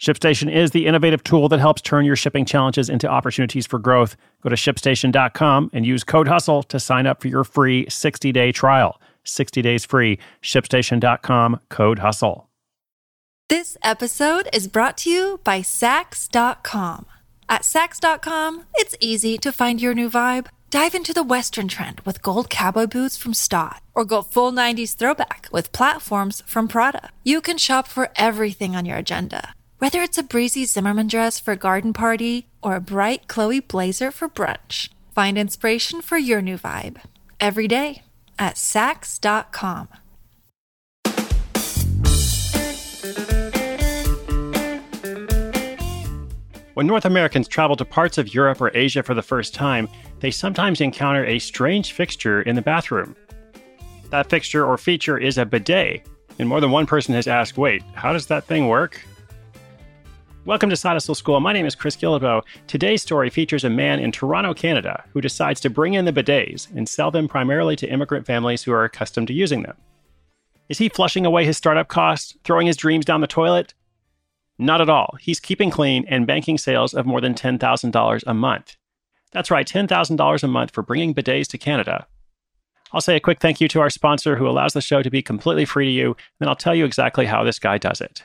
ShipStation is the innovative tool that helps turn your shipping challenges into opportunities for growth. Go to shipstation.com and use code HUSTLE to sign up for your free 60 day trial. 60 days free. ShipStation.com, code HUSTLE. This episode is brought to you by Saks.com. At Saks.com, it's easy to find your new vibe. Dive into the Western trend with gold cowboy boots from Staud, or go full 90s throwback with platforms from Prada. You can shop for everything on your agenda whether it's a breezy Zimmermann dress for a garden party or a bright Chloe blazer for brunch, find inspiration for your new vibe every day at Saks.com. When North Americans travel to parts of Europe or Asia for the first time, they sometimes encounter a strange fixture in the bathroom. That fixture or feature is a bidet, and more than one person has asked, wait, how does that thing work? Welcome to Side Hustle School. My name is Chris Guillebeau. Today's story features a man in Toronto, Canada, who decides to bring in the bidets and sell them primarily to immigrant families who are accustomed to using them. Is he flushing away his startup costs, throwing his dreams down the toilet? Not at all. He's keeping clean and banking sales of more than $10,000 a month. That's right, $10,000 a month for bringing bidets to Canada. I'll say a quick thank you to our sponsor who allows the show to be completely free to you, and then I'll tell you exactly how this guy does it.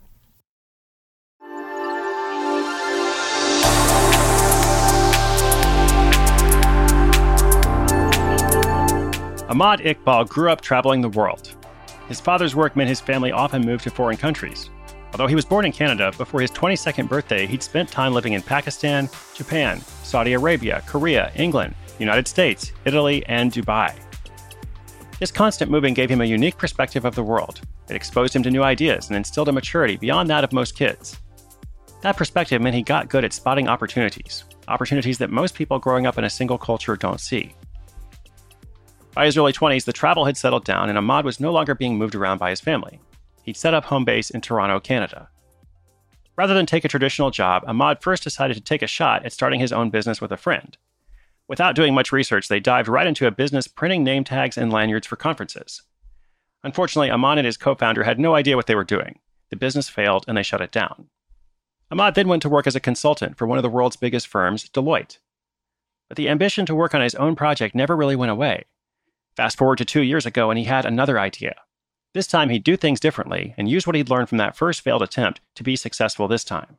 Ahmad Iqbal grew up traveling the world. His father's work meant his family often moved to foreign countries. Although he was born in Canada, before his 22nd birthday, he'd spent time living in Pakistan, Japan, Saudi Arabia, Korea, England, United States, Italy, and Dubai. This constant moving gave him a unique perspective of the world. It exposed him to new ideas and instilled a maturity beyond that of most kids. That perspective meant he got good at spotting opportunities, opportunities that most people growing up in a single culture don't see. By his early 20s, the travel had settled down and Ahmad was no longer being moved around by his family. He'd set up home base in Toronto, Canada. Rather than take a traditional job, Ahmad first decided to take a shot at starting his own business with a friend. Without doing much research, they dived right into a business printing name tags and lanyards for conferences. Unfortunately, Ahmad and his co founder had no idea what they were doing. The business failed and they shut it down. Ahmad then went to work as a consultant for one of the world's biggest firms, Deloitte. But the ambition to work on his own project never really went away. Fast forward to two years ago, and he had another idea. This time, he'd do things differently and use what he'd learned from that first failed attempt to be successful this time.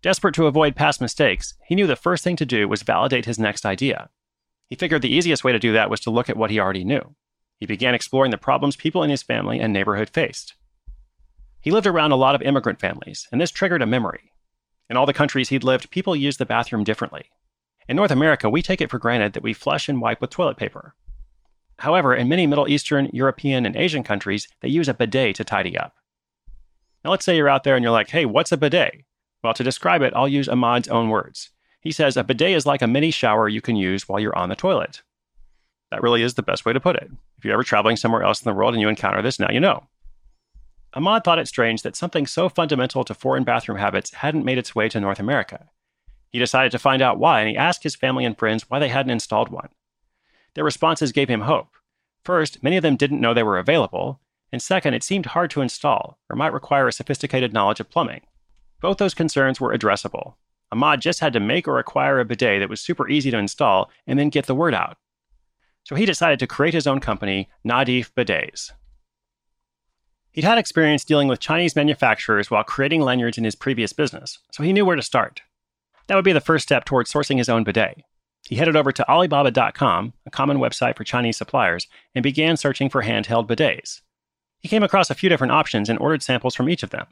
Desperate to avoid past mistakes, he knew the first thing to do was validate his next idea. He figured the easiest way to do that was to look at what he already knew. He began exploring the problems people in his family and neighborhood faced. He lived around a lot of immigrant families, and this triggered a memory. In all the countries he'd lived, people used the bathroom differently. In North America, we take it for granted that we flush and wipe with toilet paper. However, in many Middle Eastern, European, and Asian countries, they use a bidet to tidy up. Now, let's say you're out there and you're like, hey, what's a bidet? Well, to describe it, I'll use Ahmad's own words. He says a bidet is like a mini shower you can use while you're on the toilet. That really is the best way to put it. If you're ever traveling somewhere else in the world and you encounter this, now you know. Ahmad thought it strange that something so fundamental to foreign bathroom habits hadn't made its way to North America. He decided to find out why, and he asked his family and friends why they hadn't installed one. Their responses gave him hope. First, many of them didn't know they were available, and second, it seemed hard to install or might require a sophisticated knowledge of plumbing. Both those concerns were addressable. Ahmad just had to make or acquire a bidet that was super easy to install and then get the word out. So he decided to create his own company, Nadif Bidets. He'd had experience dealing with Chinese manufacturers while creating lanyards in his previous business, so he knew where to start. That would be the first step towards sourcing his own bidet. He headed over to Alibaba.com, a common website for Chinese suppliers, and began searching for handheld bidets. He came across a few different options and ordered samples from each of them.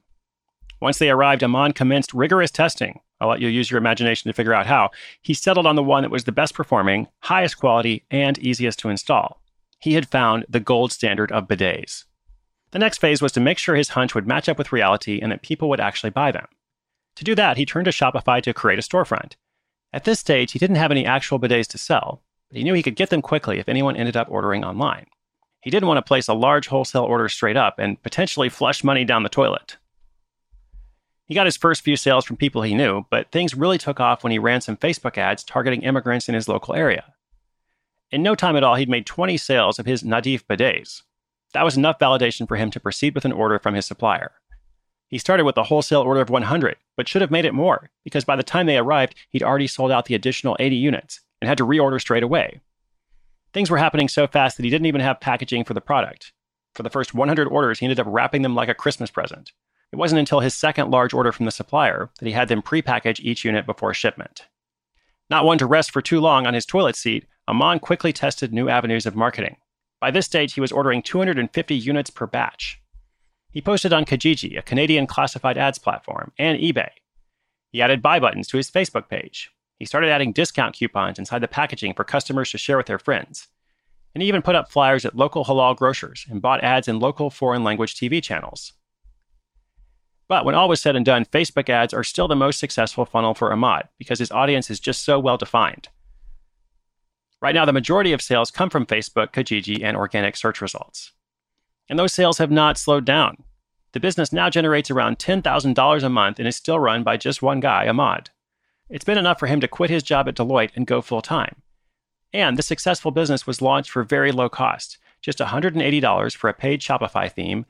Once they arrived, Ahmad commenced rigorous testing. I'll let you use your imagination to figure out how. He settled on the one that was the best performing, highest quality, and easiest to install. He had found the gold standard of bidets. The next phase was to make sure his hunch would match up with reality and that people would actually buy them. To do that, he turned to Shopify to create a storefront. At this stage, he didn't have any actual bidets to sell, but he knew he could get them quickly if anyone ended up ordering online. He didn't want to place a large wholesale order straight up and potentially flush money down the toilet. He got his first few sales from people he knew, but things really took off when he ran some Facebook ads targeting immigrants in his local area. In no time at all, he'd made 20 sales of his Nadif bidets. That was enough validation for him to proceed with an order from his supplier. He started with a wholesale order of 100, but should have made it more, because by the time they arrived, he'd already sold out the additional 80 units and had to reorder straight away. Things were happening so fast that he didn't even have packaging for the product. For the first 100 orders, he ended up wrapping them like a Christmas present. It wasn't until his second large order from the supplier that he had them prepackage each unit before shipment. Not one to rest for too long on his toilet seat, Ahmad quickly tested new avenues of marketing. By this stage, he was ordering 250 units per batch. He posted on Kijiji, a Canadian classified ads platform, and eBay. He added buy buttons to his Facebook page. He started adding discount coupons inside the packaging for customers to share with their friends. And he even put up flyers at local halal grocers and bought ads in local foreign language TV channels. But when all was said and done, Facebook ads are still the most successful funnel for Ahmad because his audience is just so well defined. Right now, the majority of sales come from Facebook, Kijiji, and organic search results and those sales have not slowed down. The business now generates around $10,000 a month and is still run by just one guy, Ahmad. It's been enough for him to quit his job at Deloitte and go full time. And the successful business was launched for very low cost, just $180 for a paid Shopify theme,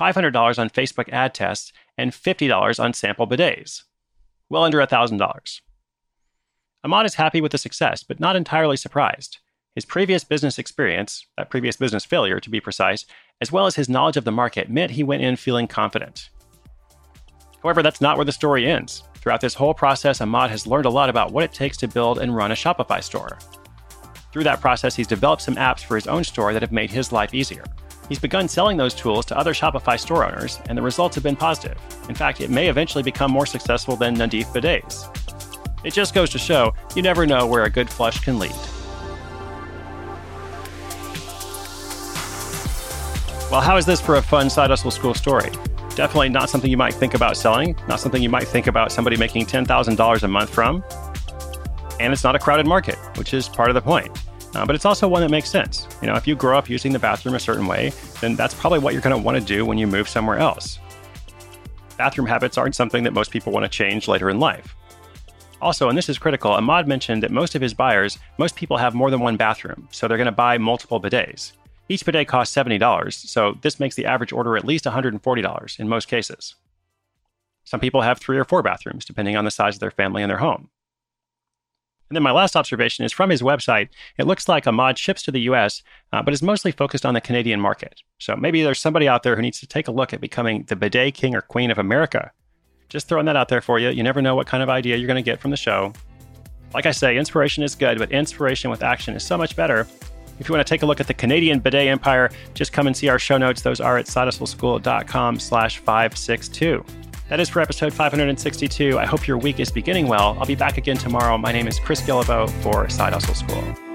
$500 on Facebook ad tests, and $50 on sample bidets. Well under $1,000. Ahmad is happy with the success, but not entirely surprised. His previous business experience, that previous business failure to be precise, as well as his knowledge of the market, meant he went in feeling confident. However, that's not where the story ends. Throughout this whole process, Ahmad has learned a lot about what it takes to build and run a Shopify store. Through that process, he's developed some apps for his own store that have made his life easier. He's begun selling those tools to other Shopify store owners, and the results have been positive. In fact, it may eventually become more successful than Nadif Bidets. It just goes to show you never know where a good flush can lead. Well, how is this for a fun side hustle school story? Definitely not something you might think about selling, not something you might think about somebody making $10,000 a month from. And it's not a crowded market, which is part of the point. Uh, but it's also one that makes sense. You know, if you grow up using the bathroom a certain way, then that's probably what you're going to want to do when you move somewhere else. Bathroom habits aren't something that most people want to change later in life. Also, and this is critical, Ahmad mentioned that most of his buyers, most people have more than one bathroom, so they're going to buy multiple bidets. Each bidet costs $70, so this makes the average order at least $140 in most cases. Some people have three or four bathrooms, depending on the size of their family and their home. And then my last observation is from his website. It looks like Ahmad ships to the US, uh, but is mostly focused on the Canadian market. So maybe there's somebody out there who needs to take a look at becoming the bidet king or queen of America. Just throwing that out there for you. You never know what kind of idea you're going to get from the show. Like I say, inspiration is good, but inspiration with action is so much better. If you want to take a look at the Canadian bidet empire, just come and see our show notes. Those are at sidehustleschool.com slash 562. That is for episode 562. I hope your week is beginning well. I'll be back again tomorrow. My name is Chris Guillebeau for Side Hustle School.